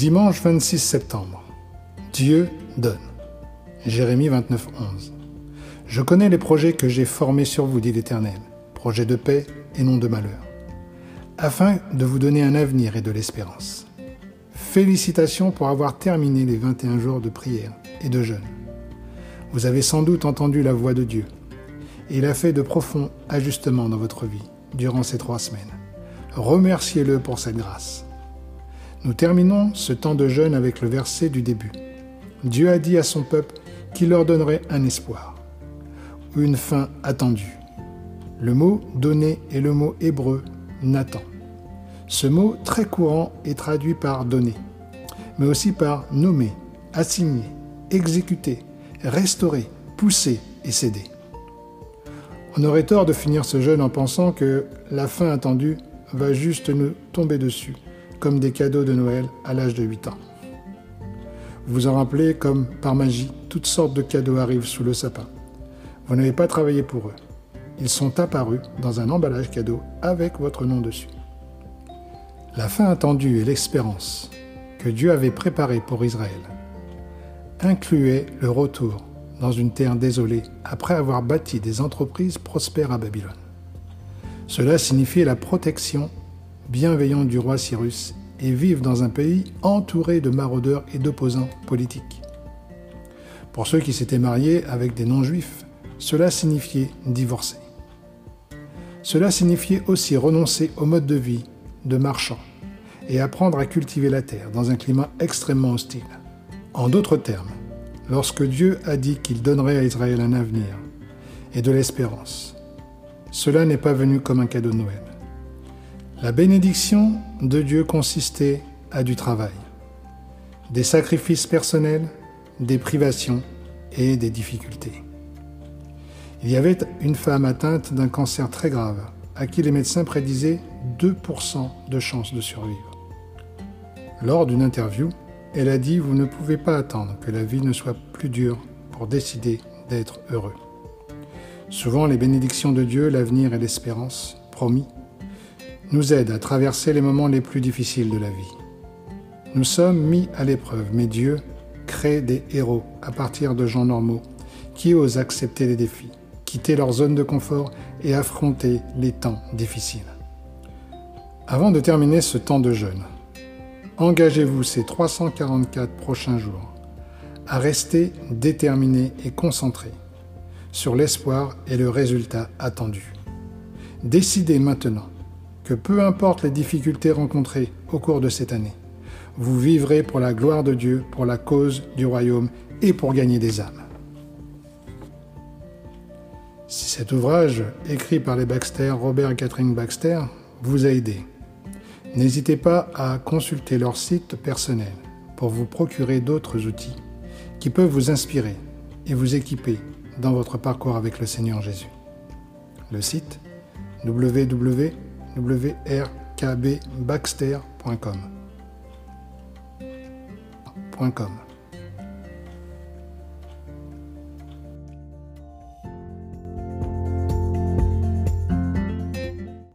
Dimanche 26 septembre. Dieu donne. Jérémie 29, 11. Je connais les projets que j'ai formés sur vous, dit l'Éternel, projets de paix et non de malheur, afin de vous donner un avenir et de l'espérance. Félicitations pour avoir terminé les 21 jours de prière et de jeûne. Vous avez sans doute entendu la voix de Dieu. Il a fait de profonds ajustements dans votre vie durant ces trois semaines. Remerciez-le pour cette grâce. Nous terminons ce temps de jeûne avec le verset du début. Dieu a dit à son peuple qu'il leur donnerait un espoir, une fin attendue. Le mot donner est le mot hébreu Nathan. Ce mot très courant est traduit par donner, mais aussi par nommer, assigner, exécuter, restaurer, pousser et céder. On aurait tort de finir ce jeûne en pensant que la fin attendue va juste nous tomber dessus, comme des cadeaux de Noël à l'âge de 8 ans. Vous vous en rappelez, comme par magie, toutes sortes de cadeaux arrivent sous le sapin. Vous n'avez pas travaillé pour eux. Ils sont apparus dans un emballage cadeau avec votre nom dessus. La fin attendue et l'espérance que Dieu avait préparée pour Israël incluaient le retour dans une terre désolée après avoir bâti des entreprises prospères à Babylone. Cela signifiait la protection bienveillante du roi Cyrus et vivre dans un pays entouré de maraudeurs et d'opposants politiques. Pour ceux qui s'étaient mariés avec des non-juifs, cela signifiait divorcer. Cela signifiait aussi renoncer au mode de vie de marchand et apprendre à cultiver la terre dans un climat extrêmement hostile. En d'autres termes, lorsque Dieu a dit qu'il donnerait à Israël un avenir et de l'espérance, cela n'est pas venu comme un cadeau de Noël. La bénédiction de Dieu consistait à du travail, des sacrifices personnels, des privations et des difficultés. Il y avait une femme atteinte d'un cancer très grave, à qui les médecins prédisaient 2% de chances de survivre. Lors d'une interview, elle a dit Vous ne pouvez pas attendre que la vie ne soit plus dure pour décider d'être heureux. Souvent, les bénédictions de Dieu, l'avenir et l'espérance, promis, nous aide à traverser les moments les plus difficiles de la vie. Nous sommes mis à l'épreuve, mais Dieu crée des héros à partir de gens normaux qui osent accepter les défis, quitter leur zone de confort et affronter les temps difficiles. Avant de terminer ce temps de jeûne, engagez-vous ces 344 prochains jours à rester déterminé et concentré sur l'espoir et le résultat attendu. Décidez maintenant que peu importe les difficultés rencontrées au cours de cette année, vous vivrez pour la gloire de Dieu, pour la cause du royaume et pour gagner des âmes. Si cet ouvrage, écrit par les Baxter, Robert et Catherine Baxter, vous a aidé, n'hésitez pas à consulter leur site personnel pour vous procurer d'autres outils qui peuvent vous inspirer et vous équiper dans votre parcours avec le Seigneur Jésus. Le site www wrkbbaxter.com.